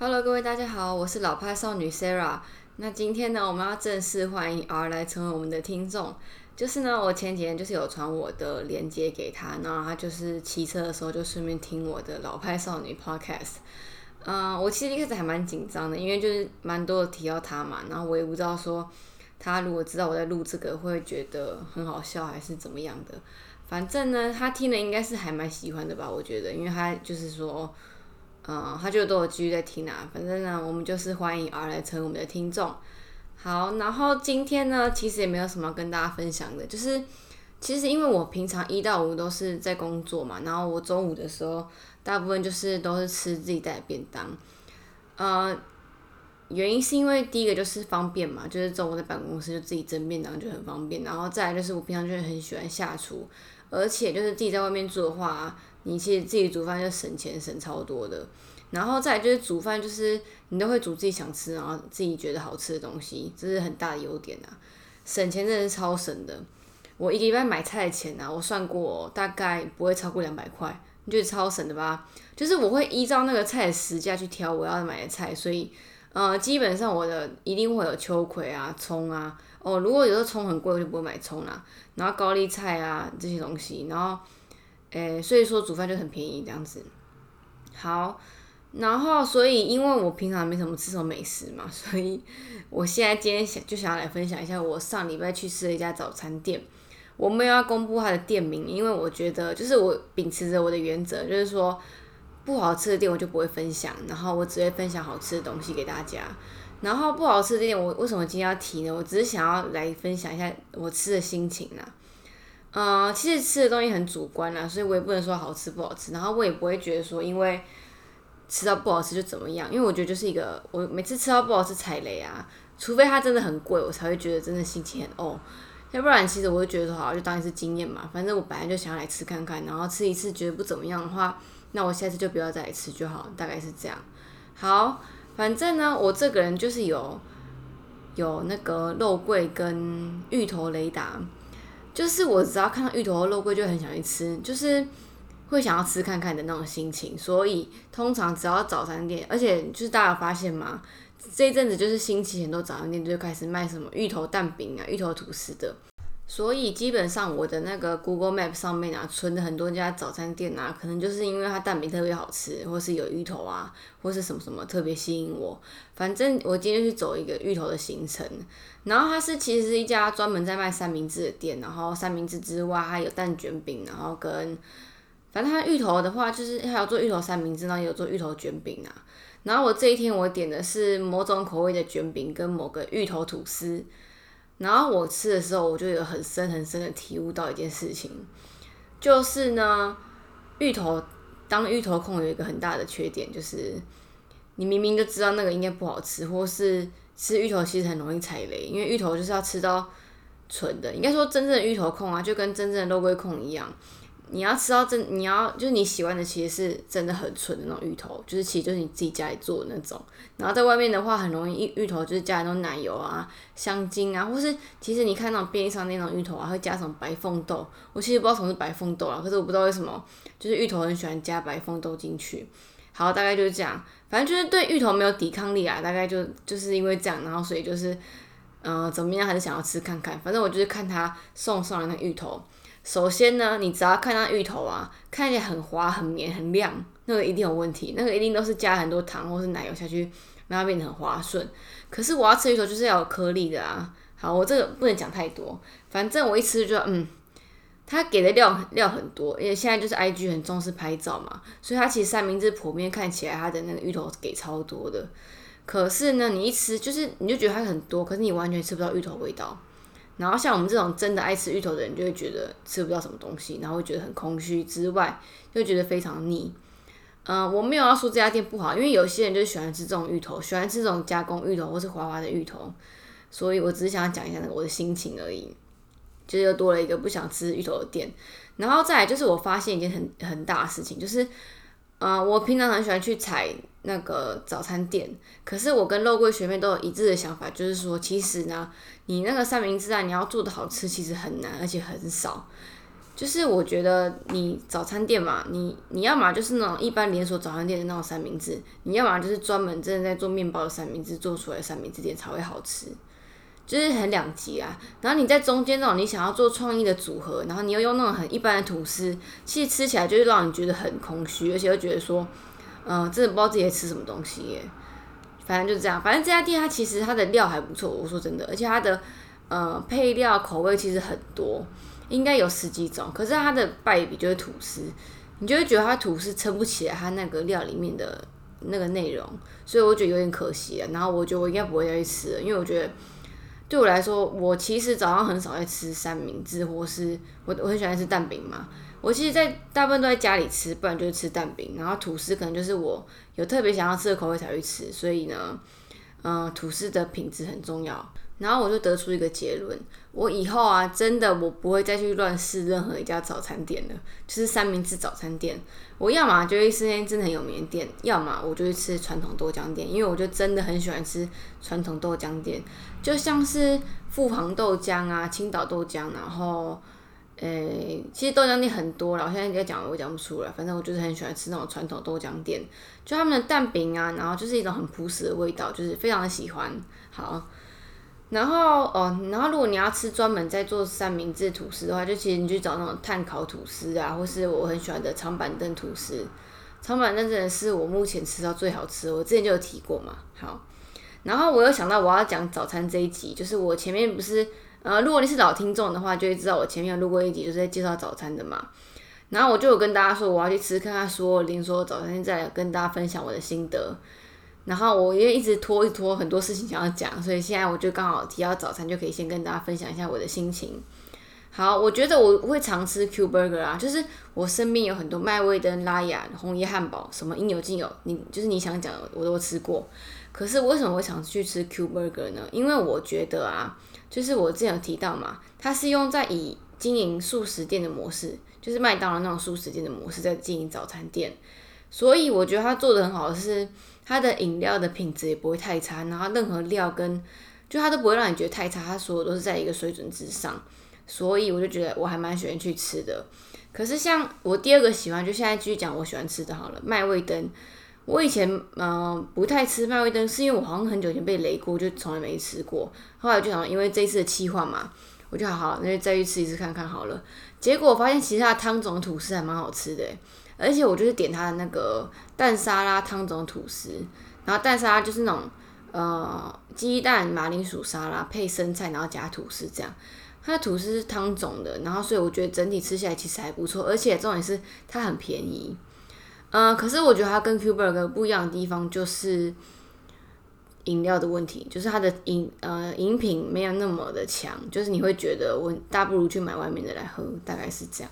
Hello，各位大家好，我是老派少女 Sarah。那今天呢，我们要正式欢迎 R 来成为我们的听众。就是呢，我前几天就是有传我的链接给他，然后他就是骑车的时候就顺便听我的老派少女 Podcast。嗯，我其实一开始还蛮紧张的，因为就是蛮多的提到他嘛，然后我也不知道说他如果知道我在录这个，会觉得很好笑还是怎么样的。反正呢，他听了应该是还蛮喜欢的吧，我觉得，因为他就是说。嗯，他就都有继续在听啊。反正呢，我们就是欢迎 R 来成为我们的听众。好，然后今天呢，其实也没有什么跟大家分享的，就是其实因为我平常一到五都是在工作嘛，然后我中午的时候大部分就是都是吃自己带的便当。呃，原因是因为第一个就是方便嘛，就是中午在办公室就自己蒸便当就很方便。然后再来就是我平常就是很喜欢下厨，而且就是自己在外面住的话。你其实自己煮饭就省钱省超多的，然后再就是煮饭就是你都会煮自己想吃，然后自己觉得好吃的东西，这是很大的优点啊，省钱真的是超省的。我一个礼拜买菜的钱啊，我算过大概不会超过两百块，你觉得超省的吧？就是我会依照那个菜的时价去挑我要买的菜，所以呃基本上我的一定会有秋葵啊、葱啊，哦如果有时候葱很贵我就不会买葱啦，然后高丽菜啊这些东西，然后。诶，所以说煮饭就很便宜这样子。好，然后所以因为我平常没什么吃什么美食嘛，所以我现在今天想就想要来分享一下我上礼拜去吃了一家早餐店。我没有要公布它的店名，因为我觉得就是我秉持着我的原则，就是说不好吃的店我就不会分享，然后我只会分享好吃的东西给大家。然后不好吃的店我为什么今天要提呢？我只是想要来分享一下我吃的心情啦。嗯，其实吃的东西很主观啦，所以我也不能说好吃不好吃，然后我也不会觉得说因为吃到不好吃就怎么样，因为我觉得就是一个我每次吃到不好吃踩雷啊，除非它真的很贵，我才会觉得真的心情很哦，要不然其实我就觉得说好就当一次经验嘛，反正我本来就想要来吃看看，然后吃一次觉得不怎么样的话，那我下次就不要再来吃就好，大概是这样。好，反正呢，我这个人就是有有那个肉桂跟芋头雷达。就是我只要看到芋头和肉桂就很想去吃，就是会想要吃看看的那种心情。所以通常只要早餐店，而且就是大家发现吗？这一阵子就是星期很多早餐店就开始卖什么芋头蛋饼啊、芋头吐司的。所以基本上我的那个 Google Map 上面啊，存的很多家早餐店啊，可能就是因为它蛋饼特别好吃，或是有芋头啊，或是什么什么特别吸引我。反正我今天去走一个芋头的行程，然后它是其实是一家专门在卖三明治的店，然后三明治之外还有蛋卷饼，然后跟反正它芋头的话就是还有做芋头三明治，然后有做芋头卷饼啊。然后我这一天我点的是某种口味的卷饼跟某个芋头吐司。然后我吃的时候，我就有很深很深的体悟到一件事情，就是呢，芋头当芋头控有一个很大的缺点，就是你明明就知道那个应该不好吃，或是吃芋头其实很容易踩雷，因为芋头就是要吃到纯的，应该说真正的芋头控啊，就跟真正的肉桂控一样。你要吃到真，你要就是你喜欢的，其实是真的很纯的那种芋头，就是其实就是你自己家里做的那种。然后在外面的话，很容易芋芋头就是加那种奶油啊、香精啊，或是其实你看那种便利商店那种芋头啊，会加什么白凤豆。我其实不知道什么是白凤豆啊，可是我不知道为什么，就是芋头很喜欢加白凤豆进去。好，大概就是这样，反正就是对芋头没有抵抗力啊，大概就就是因为这样，然后所以就是，嗯，怎么样还是想要吃看看。反正我就是看他送上来那芋头。首先呢，你只要看到芋头啊，看起来很滑、很绵、很亮，那个一定有问题，那个一定都是加很多糖或是奶油下去，让它变得很滑顺。可是我要吃芋头就是要有颗粒的啊。好，我这个不能讲太多，反正我一吃就嗯，它给的料料很多，因为现在就是 I G 很重视拍照嘛，所以它其实三明治普遍看起来它的那个芋头给超多的。可是呢，你一吃就是你就觉得它很多，可是你完全吃不到芋头味道。然后像我们这种真的爱吃芋头的人，就会觉得吃不到什么东西，然后会觉得很空虚。之外，就觉得非常腻。嗯，我没有要说这家店不好，因为有些人就喜欢吃这种芋头，喜欢吃这种加工芋头或是滑滑的芋头。所以我只是想讲一下我的心情而已。就是又多了一个不想吃芋头的店。然后再来就是我发现一件很很大的事情，就是。啊，我平常很喜欢去踩那个早餐店，可是我跟肉桂学妹都有一致的想法，就是说，其实呢，你那个三明治啊，你要做的好吃，其实很难，而且很少。就是我觉得你早餐店嘛，你你要么就是那种一般连锁早餐店的那种三明治，你要么就是专门真的在做面包的三明治做出来的三明治店才会好吃，就是很两极啊。然后你在中间那种你想要做创意的组合，然后你又用那种很一般的吐司，其实吃起来就是让你觉得很空虚，而且又觉得说，嗯，真的不知道自己在吃什么东西耶。反正就是这样，反正这家店它其实它的料还不错，我说真的，而且它的呃配料口味其实很多。应该有十几种，可是它的败笔就是吐司，你就会觉得它吐司撑不起来它那个料里面的那个内容，所以我觉得有点可惜啊。然后我觉得我应该不会再去吃了，因为我觉得对我来说，我其实早上很少在吃三明治，或是我我很喜欢吃蛋饼嘛。我其实，在大部分都在家里吃，不然就是吃蛋饼。然后吐司可能就是我有特别想要吃的口味才会吃，所以呢，嗯，吐司的品质很重要。然后我就得出一个结论，我以后啊，真的我不会再去乱试任何一家早餐店了，就是三明治早餐店。我要么就去吃那真的很有名的店，要么我就去吃传统豆浆店，因为我就真的很喜欢吃传统豆浆店，就像是富航豆浆啊、青岛豆浆，然后，诶，其实豆浆店很多了，我现在在讲我讲不出来，反正我就是很喜欢吃那种传统豆浆店，就他们的蛋饼啊，然后就是一种很朴实的味道，就是非常的喜欢。好。然后哦，然后如果你要吃专门在做三明治吐司的话，就其实你去找那种碳烤吐司啊，或是我很喜欢的长板凳吐司。长板凳真的是我目前吃到最好吃的，我之前就有提过嘛。好，然后我又想到我要讲早餐这一集，就是我前面不是呃，如果你是老听众的话，就会知道我前面有录过一集，就是在介绍早餐的嘛。然后我就有跟大家说，我要去吃看看说连锁早餐，再来跟大家分享我的心得。然后我因为一直拖一拖很多事情想要讲，所以现在我就刚好提到早餐，就可以先跟大家分享一下我的心情。好，我觉得我会常吃 Q Burger 啊，就是我身边有很多麦味登、拉雅、红叶汉堡，什么应有尽有，你就是你想讲的我都吃过。可是为什么会常去吃 Q Burger 呢？因为我觉得啊，就是我之前有提到嘛，它是用在以经营素食店的模式，就是麦当劳那种素食店的模式在经营早餐店，所以我觉得它做的很好的是。它的饮料的品质也不会太差，然后任何料跟就它都不会让你觉得太差，它所有都是在一个水准之上，所以我就觉得我还蛮喜欢去吃的。可是像我第二个喜欢，就现在继续讲我喜欢吃的好了，麦味登。我以前嗯不太吃麦味登，是因为我好像很久以前被雷过，就从来没吃过。后来就想，因为这一次的气化嘛，我就好好那就再去吃一次看看好了。结果我发现其他的汤种吐司还蛮好吃的。而且我就是点它的那个蛋沙拉汤种吐司，然后蛋沙拉就是那种呃鸡蛋马铃薯沙拉配生菜，然后加吐司这样。它的吐司是汤种的，然后所以我觉得整体吃起来其实还不错，而且重点是它很便宜。嗯，可是我觉得它跟 Q Burger 不一样的地方就是饮料的问题，就是它的饮呃饮品没有那么的强，就是你会觉得我大不如去买外面的来喝，大概是这样。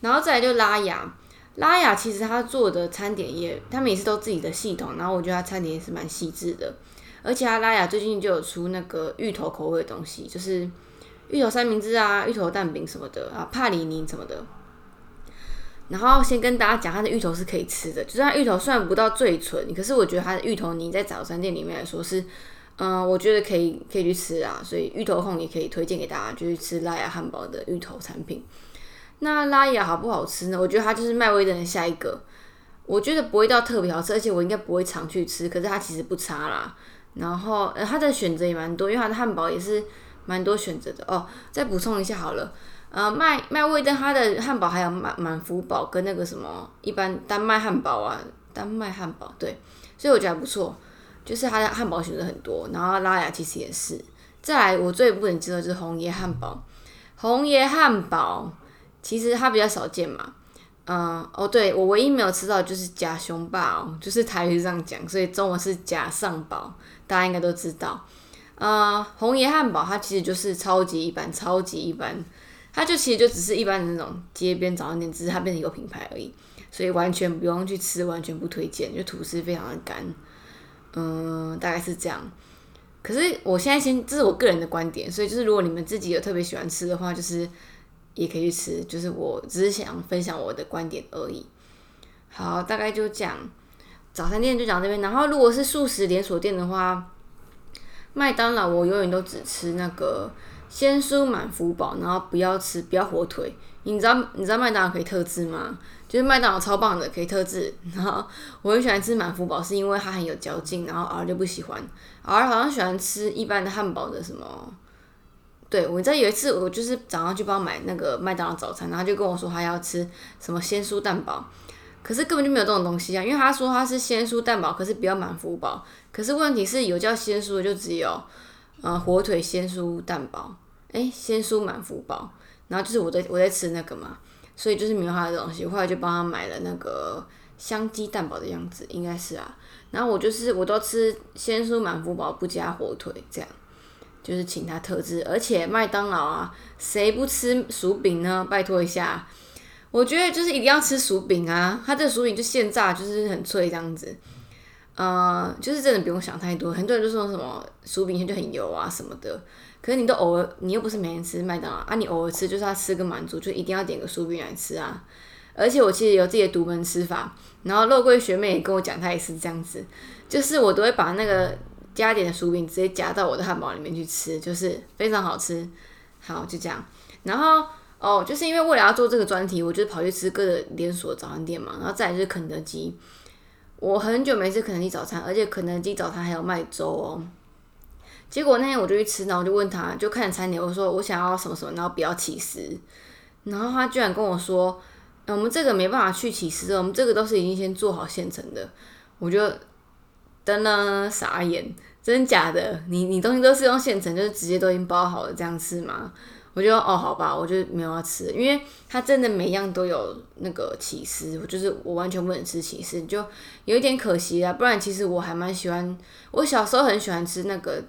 然后再来就拉雅。拉雅其实他做的餐点也，他们也是都自己的系统，然后我觉得他餐点也是蛮细致的，而且他拉雅最近就有出那个芋头口味的东西，就是芋头三明治啊、芋头蛋饼什么的啊、帕里尼什么的。然后先跟大家讲，它的芋头是可以吃的，就是它芋头虽然不到最纯，可是我觉得它的芋头泥在早餐店里面来说是，嗯，我觉得可以可以去吃啊，所以芋头控也可以推荐给大家，就去吃拉雅汉堡的芋头产品。那拉雅好不好吃呢？我觉得它就是麦威登的下一个，我觉得不会到特别好吃，而且我应该不会常去吃。可是它其实不差啦，然后呃它的选择也蛮多，因为它的汉堡也是蛮多选择的哦。再补充一下好了，呃麦麦威登它的汉堡还有满满福堡跟那个什么一般丹麦汉堡啊，丹麦汉堡对，所以我觉得还不错，就是它的汉堡选择很多。然后拉雅其实也是，再来我最不能接受就是红爷汉堡，红爷汉堡。其实它比较少见嘛，嗯，哦，对我唯一没有吃到就是假熊霸哦，就是台语这样讲，所以中文是假上堡，大家应该都知道。呃，红爷汉堡它其实就是超级一般，超级一般，它就其实就只是一般的那种街边早餐店，只是它变成一个品牌而已，所以完全不用去吃，完全不推荐，就吐司非常的干，嗯，大概是这样。可是我现在先，这是我个人的观点，所以就是如果你们自己有特别喜欢吃的话，就是。也可以去吃，就是我只是想分享我的观点而已。好，大概就讲早餐店就讲这边。然后如果是素食连锁店的话，麦当劳我永远都只吃那个鲜蔬满福堡，然后不要吃不要火腿。你知道你知道麦当劳可以特制吗？就是麦当劳超棒的，可以特制。然后我很喜欢吃满福堡，是因为它很有嚼劲。然后 R 就不喜欢，R 好像喜欢吃一般的汉堡的什么。对我在有一次，我就是早上去帮买那个麦当劳早餐，然后就跟我说他要吃什么鲜蔬蛋堡，可是根本就没有这种东西啊，因为他说他是鲜蔬蛋堡，可是比较满福堡。可是问题是有叫鲜蔬的就只有呃火腿鲜蔬蛋堡，诶，鲜蔬满福堡。然后就是我在我在吃那个嘛，所以就是没有他的东西。后来就帮他买了那个香鸡蛋堡的样子，应该是啊。然后我就是我都吃鲜蔬满福堡不加火腿，这样就是请他特制。而且麦当劳啊，谁不吃薯饼呢？拜托一下，我觉得就是一定要吃薯饼啊。它这薯饼就现炸，就是很脆这样子。呃，就是真的不用想太多。很多人就说什么薯饼就很油啊什么的。可是你都偶尔，你又不是每天吃麦当劳啊，你偶尔吃就是要吃个满足，就一定要点个薯饼来吃啊。而且我其实有自己的独门吃法，然后肉桂学妹也跟我讲，她也是这样子，就是我都会把那个加点的薯饼直接夹到我的汉堡里面去吃，就是非常好吃。好，就这样。然后哦，就是因为为了要做这个专题，我就跑去吃各个连锁早餐店嘛，然后再来就是肯德基。我很久没吃肯德基早餐，而且肯德基早餐还有卖粥哦。结果那天我就去吃，然后我就问他，就看餐点，我说我想要什么什么，然后不要起司，然后他居然跟我说，我们这个没办法去起司，我们这个都是已经先做好现成的，我就噔噔傻眼，真假的？你你东西都是用现成，就是直接都已经包好了这样吃吗？我就哦好吧，我就没有要吃，因为它真的每样都有那个起司，我就是我完全不能吃起司，就有一点可惜啊。不然其实我还蛮喜欢，我小时候很喜欢吃那个。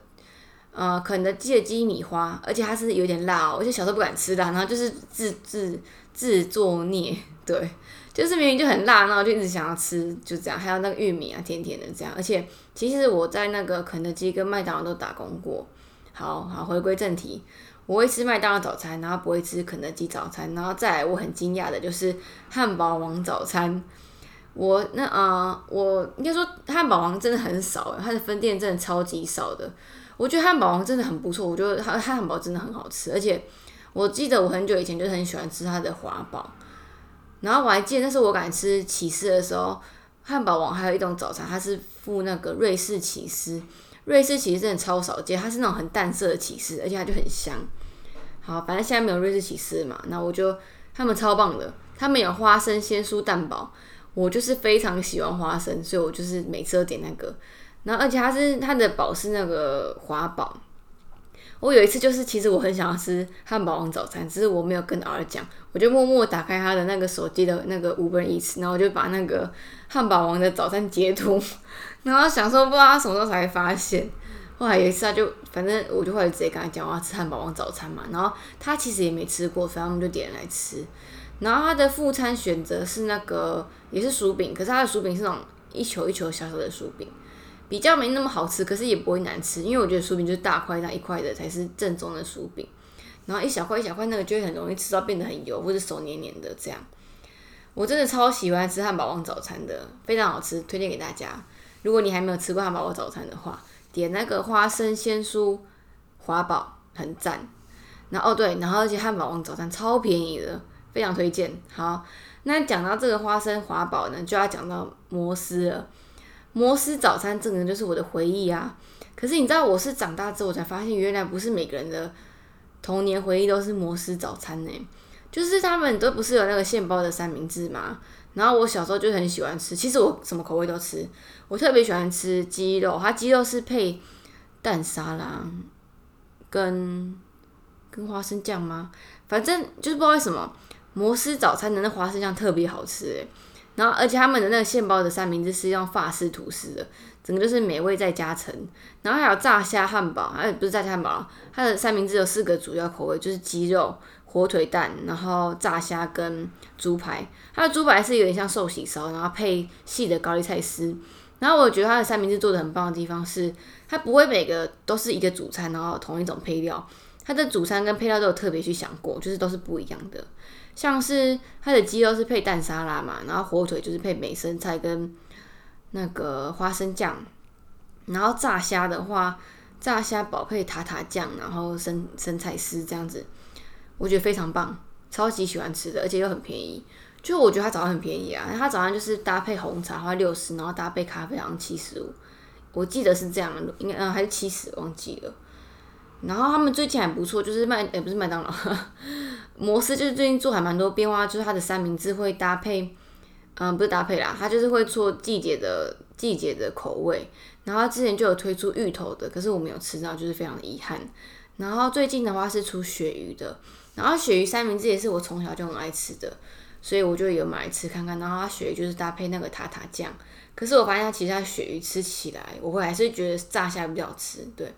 呃，肯德基的鸡米花，而且它是有点辣哦，而且小时候不敢吃辣，然后就是自自自作孽，对，就是明明就很辣，然后就一直想要吃，就这样。还有那个玉米啊，甜甜的这样。而且其实我在那个肯德基跟麦当劳都打工过。好好，回归正题，我会吃麦当劳早餐，然后不会吃肯德基早餐，然后再来我很惊讶的就是汉堡王早餐。我那啊，我应该说汉堡王真的很少，它的分店真的超级少的。我觉得汉堡王真的很不错，我觉得它汉堡真的很好吃，而且我记得我很久以前就很喜欢吃它的华堡，然后我还记得那时候我敢吃起司的时候，汉堡王还有一种早餐，它是附那个瑞士起司，瑞士起司真的超少见，它是那种很淡色的起司，而且它就很香。好，反正现在没有瑞士起司嘛，那我就他们超棒的，他们有花生鲜蔬蛋堡，我就是非常喜欢花生，所以我就是每次都点那个。然后，而且它是它的堡是那个华堡。我有一次就是，其实我很想要吃汉堡王早餐，只是我没有跟儿讲，我就默默打开他的那个手机的那个 Uber Eats，然后我就把那个汉堡王的早餐截图，然后想说不知道他什么时候才会发现。后来有一次他就，反正我就会直接跟他讲我要吃汉堡王早餐嘛，然后他其实也没吃过，所以我们就点来吃。然后他的副餐选择是那个也是薯饼，可是他的薯饼是那种一球一球小小的薯饼。比较没那么好吃，可是也不会难吃，因为我觉得薯饼就是大块那一块的才是正宗的薯饼，然后一小块一小块那个就会很容易吃到变得很油或者手黏黏的这样。我真的超喜欢吃汉堡王早餐的，非常好吃，推荐给大家。如果你还没有吃过汉堡王早餐的话，点那个花生鲜蔬华堡很赞。然后哦对，然后而且汉堡王早餐超便宜的，非常推荐。好，那讲到这个花生华堡呢，就要讲到摩斯了。摩斯早餐这个就是我的回忆啊！可是你知道，我是长大之后才发现，原来不是每个人的童年回忆都是摩斯早餐呢。就是他们都不是有那个现包的三明治嘛。然后我小时候就很喜欢吃，其实我什么口味都吃。我特别喜欢吃鸡肉，它鸡肉是配蛋沙拉跟跟花生酱吗？反正就是不知道为什么摩斯早餐的那花生酱特别好吃诶。然后，而且他们的那个现包的三明治是用法式吐司的，整个就是美味再加成。然后还有炸虾汉堡，哎，不是炸虾汉堡，它的三明治有四个主要口味，就是鸡肉、火腿蛋，然后炸虾跟猪排。它的猪排是有点像寿喜烧，然后配细的高丽菜丝。然后我觉得它的三明治做的很棒的地方是，它不会每个都是一个主餐，然后同一种配料。它的主餐跟配料都有特别去想过，就是都是不一样的。像是它的鸡肉是配蛋沙拉嘛，然后火腿就是配美生菜跟那个花生酱，然后炸虾的话，炸虾堡配塔塔酱，然后生生菜丝这样子，我觉得非常棒，超级喜欢吃的，而且又很便宜。就我觉得它早上很便宜啊，它早上就是搭配红茶花六十，然后搭配咖啡好像七十五，我记得是这样，应该嗯还是七十，忘记了。然后他们最近还不错，就是麦诶不是麦当劳，摩斯就是最近做还蛮多变化，就是它的三明治会搭配，嗯不是搭配啦，它就是会做季节的季节的口味。然后之前就有推出芋头的，可是我没有吃到，就是非常的遗憾。然后最近的话是出鳕鱼的，然后鳕鱼三明治也是我从小就很爱吃的，所以我就有买来吃看看。然后它鳕鱼就是搭配那个塔塔酱，可是我发现它其实它鳕鱼吃起来，我会还是觉得炸虾比较好吃。对，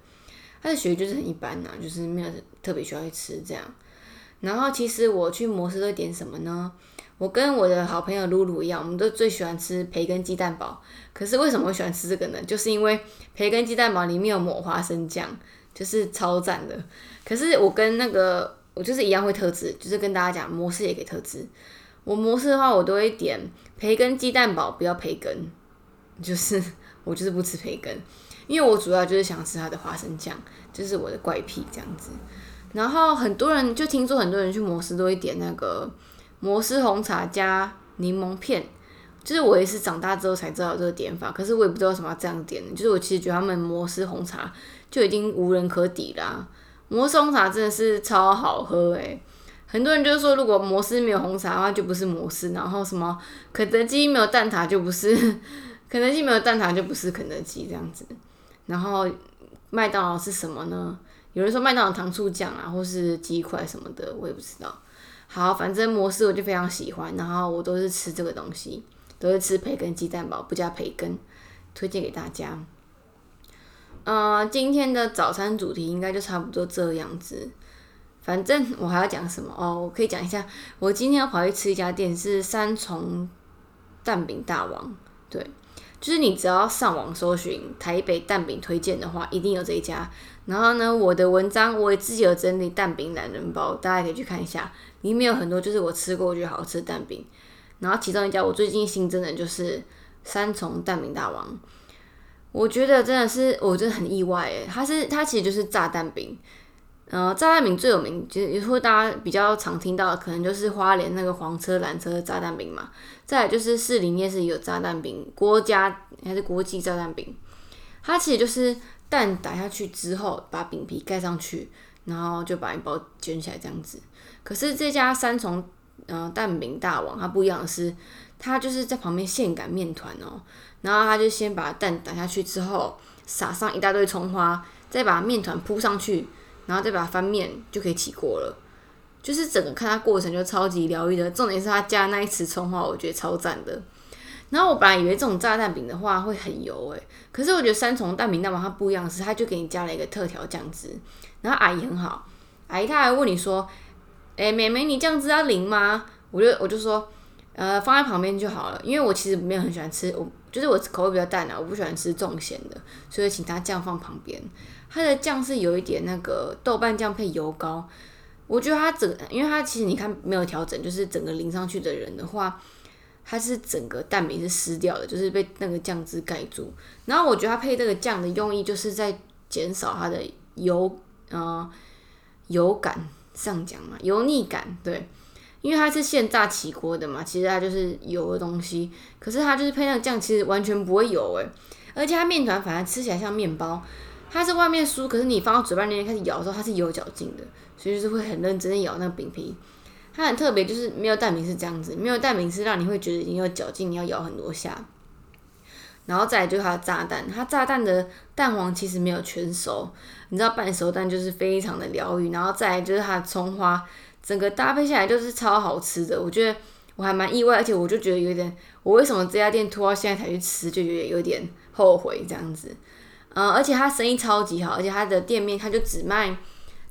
它的鳕鱼就是很一般呐，就是没有特别需要去吃这样。然后其实我去摩斯都点什么呢？我跟我的好朋友露露一样，我们都最喜欢吃培根鸡蛋堡。可是为什么会喜欢吃这个呢？就是因为培根鸡蛋堡里面有抹花生酱，就是超赞的。可是我跟那个我就是一样会特制，就是跟大家讲，模式也可以特制。我模式的话，我都会点培根鸡蛋堡，不要培根，就是我就是不吃培根，因为我主要就是想吃它的花生酱，就是我的怪癖这样子。然后很多人就听说很多人去摩斯都会点那个。摩斯红茶加柠檬片，就是我也是长大之后才知道这个点法，可是我也不知道为什么要这样点。就是我其实觉得他们摩斯红茶就已经无人可敌啦。摩斯红茶真的是超好喝诶，很多人就是说，如果摩斯没有红茶的话，就不是摩斯。然后什么肯德基没有蛋挞就不是，肯德基没有蛋挞就不是肯德基这样子。然后麦当劳是什么呢？有人说麦当劳糖醋酱啊，或是鸡块什么的，我也不知道。好，反正模式我就非常喜欢，然后我都是吃这个东西，都是吃培根鸡蛋堡，不加培根，推荐给大家。呃，今天的早餐主题应该就差不多这样子。反正我还要讲什么哦？我可以讲一下，我今天要跑去吃一家店，是三重蛋饼大王，对。就是你只要上网搜寻台北蛋饼推荐的话，一定有这一家。然后呢，我的文章我也自己有整理蛋饼懒人包，大家可以去看一下，里面有很多就是我吃过我觉得好吃的蛋饼。然后其中一家我最近新增的就是三重蛋饼大王，我觉得真的是我真的很意外诶，它是它其实就是炸蛋饼。呃，炸弹饼最有名，就是以后大家比较常听到的，可能就是花莲那个黄车蓝车炸弹饼嘛。再来就是士林夜市有炸弹饼，国家还是国际炸弹饼，它其实就是蛋打下去之后，把饼皮盖上去，然后就把一包卷起来这样子。可是这家三重呃蛋饼大王，它不一样的是，它就是在旁边现擀面团哦，然后他就先把蛋打下去之后，撒上一大堆葱花，再把面团铺上去。然后再把它翻面就可以起锅了，就是整个看它过程就超级疗愈的。重点是它加那一匙葱花，我觉得超赞的。然后我本来以为这种炸蛋饼的话会很油诶，可是我觉得三重蛋饼那碗它不一样，是它就给你加了一个特调酱汁。然后阿姨很好，阿姨她还问你说：“哎，妹妹你酱汁要淋吗？”我就我就说：“呃，放在旁边就好了。”因为我其实没有很喜欢吃，我就是我口味比较淡啊，我不喜欢吃重咸的，所以请他酱放旁边。它的酱是有一点那个豆瓣酱配油膏，我觉得它整，因为它其实你看没有调整，就是整个淋上去的人的话，它是整个蛋饼是湿掉的，就是被那个酱汁盖住。然后我觉得它配这个酱的用意，就是在减少它的油，呃，油感上讲嘛，油腻感，对，因为它是现炸起锅的嘛，其实它就是油的东西，可是它就是配那个酱，其实完全不会油诶，而且它面团反而吃起来像面包。它是外面酥，可是你放到嘴巴里面开始咬的时候，它是有嚼劲的，所以就是会很认真的咬那个饼皮。它很特别，就是没有蛋饼是这样子，没有蛋饼是让你会觉得你有嚼劲，你要咬很多下。然后再来就是它的炸弹，它炸弹的蛋黄其实没有全熟，你知道半熟蛋就是非常的疗愈。然后再来就是它的葱花，整个搭配下来就是超好吃的。我觉得我还蛮意外，而且我就觉得有点，我为什么这家店拖到现在才去吃，就觉得有点后悔这样子。嗯，而且他生意超级好，而且他的店面他就只卖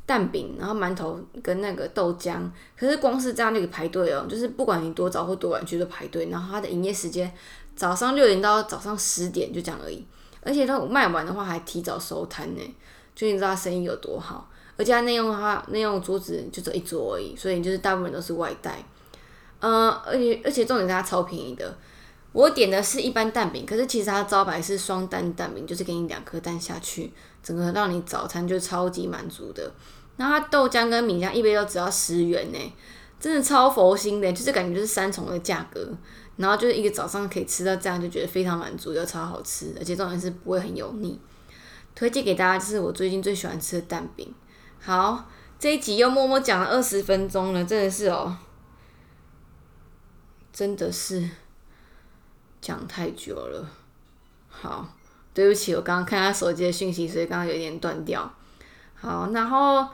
蛋饼，然后馒头跟那个豆浆。可是光是这样就排队哦，就是不管你多早或多晚去都排队。然后他的营业时间早上六点到早上十点就这样而已，而且他卖完的话还提早收摊呢，就你知道他生意有多好。而且他内用的话，内用桌子就这一桌而已，所以就是大部分都是外带。嗯，而且而且重点是他超便宜的。我点的是一般蛋饼，可是其实它招牌是双蛋蛋饼，就是给你两颗蛋下去，整个让你早餐就超级满足的。那它豆浆跟米浆一杯都只要十元呢，真的超佛心的，就是感觉就是三重的价格，然后就是一个早上可以吃到这样，就觉得非常满足，又超好吃，而且重点是不会很油腻。推荐给大家，就是我最近最喜欢吃的蛋饼。好，这一集又默默讲了二十分钟了，真的是哦，真的是。讲太久了，好，对不起，我刚刚看他手机的讯息，所以刚刚有点断掉。好，然后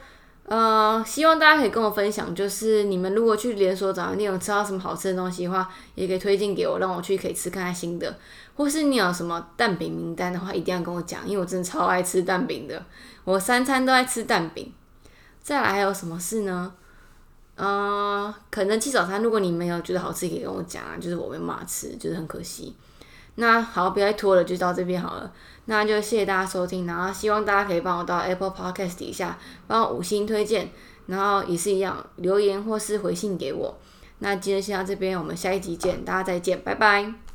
呃，希望大家可以跟我分享，就是你们如果去连锁早餐店有吃到什么好吃的东西的话，也可以推荐给我，让我去可以吃看看新的。或是你有什么蛋饼名单的话，一定要跟我讲，因为我真的超爱吃蛋饼的，我三餐都爱吃蛋饼。再来还有什么事呢？嗯，可能吃早餐，如果你没有觉得好吃，可以跟我讲啊，就是我被骂吃，就是很可惜。那好，不要再拖了，就到这边好了。那就谢谢大家收听，然后希望大家可以帮我到 Apple Podcast 底下帮我五星推荐，然后也是一样留言或是回信给我。那今天先到这边，我们下一集见，大家再见，拜拜。